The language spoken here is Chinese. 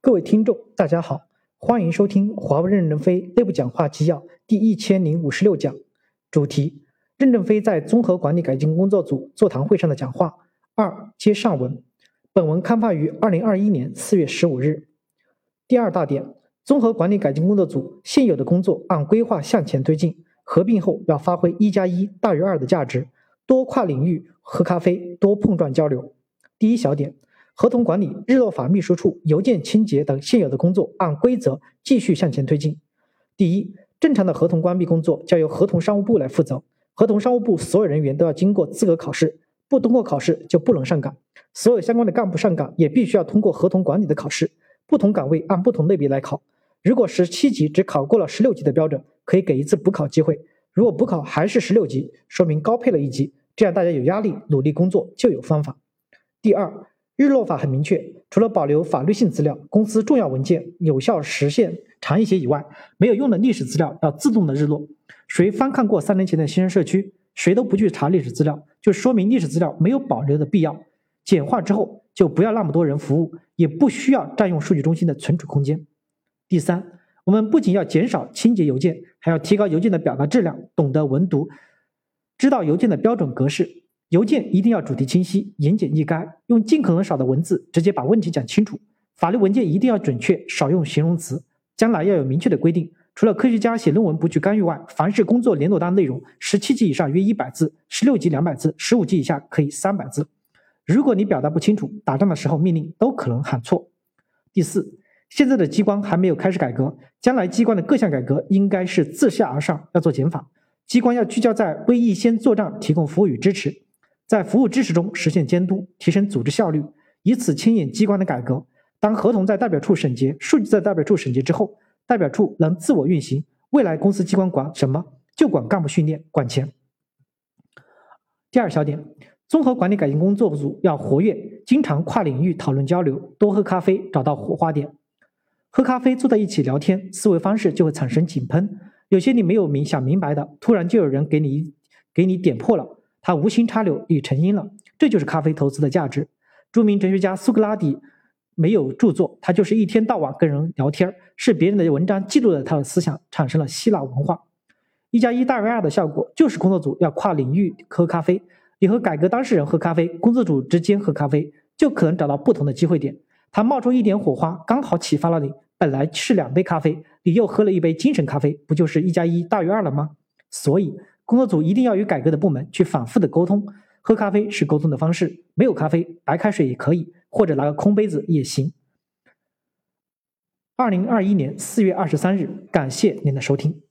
各位听众，大家好，欢迎收听华为任正非内部讲话纪要第一千零五十六讲，主题：任正非在综合管理改进工作组座谈会上的讲话。二接上文，本文刊发于二零二一年四月十五日。第二大点，综合管理改进工作组现有的工作按规划向前推进，合并后要发挥一加一大于二的价值，多跨领域喝咖啡，多碰撞交流。第一小点。合同管理、日落法秘书处、邮件清洁等现有的工作按规则继续向前推进。第一，正常的合同关闭工作交由合同商务部来负责，合同商务部所有人员都要经过资格考试，不通过考试就不能上岗。所有相关的干部上岗也必须要通过合同管理的考试，不同岗位按不同类别来考。如果十七级只考过了十六级的标准，可以给一次补考机会。如果补考还是十六级，说明高配了一级，这样大家有压力，努力工作就有方法。第二。日落法很明确，除了保留法律性资料、公司重要文件有效时限长一些以外，没有用的历史资料要自动的日落。谁翻看过三年前的新生社区，谁都不去查历史资料，就说明历史资料没有保留的必要。简化之后，就不要那么多人服务，也不需要占用数据中心的存储空间。第三，我们不仅要减少清洁邮件，还要提高邮件的表达质量，懂得文读，知道邮件的标准格式。邮件一定要主题清晰、言简意赅，用尽可能少的文字直接把问题讲清楚。法律文件一定要准确，少用形容词。将来要有明确的规定，除了科学家写论文不去干预外，凡是工作联络单内容，十七级以上约一百字，十六级两百字，十五级以下可以三百字。如果你表达不清楚，打仗的时候命令都可能喊错。第四，现在的机关还没有开始改革，将来机关的各项改革应该是自下而上，要做减法。机关要聚焦在为一线作战提供服务与支持。在服务支持中实现监督，提升组织效率，以此牵引机关的改革。当合同在代表处审结，数据在代表处审结之后，代表处能自我运行。未来公司机关管什么？就管干部训练，管钱。第二小点，综合管理改进工作组要活跃，经常跨领域讨论交流，多喝咖啡，找到火花点。喝咖啡坐在一起聊天，思维方式就会产生井喷。有些你没有明想明白的，突然就有人给你给你点破了。他无心插柳，已成荫了。这就是咖啡投资的价值。著名哲学家苏格拉底没有著作，他就是一天到晚跟人聊天是别人的文章记录了他的思想，产生了希腊文化。一加一大于二的效果，就是工作组要跨领域喝咖啡。你和改革当事人喝咖啡，工作组之间喝咖啡，就可能找到不同的机会点。他冒出一点火花，刚好启发了你。本来是两杯咖啡，你又喝了一杯精神咖啡，不就是一加一大于二了吗？所以。工作组一定要与改革的部门去反复的沟通，喝咖啡是沟通的方式，没有咖啡，白开水也可以，或者拿个空杯子也行。二零二一年四月二十三日，感谢您的收听。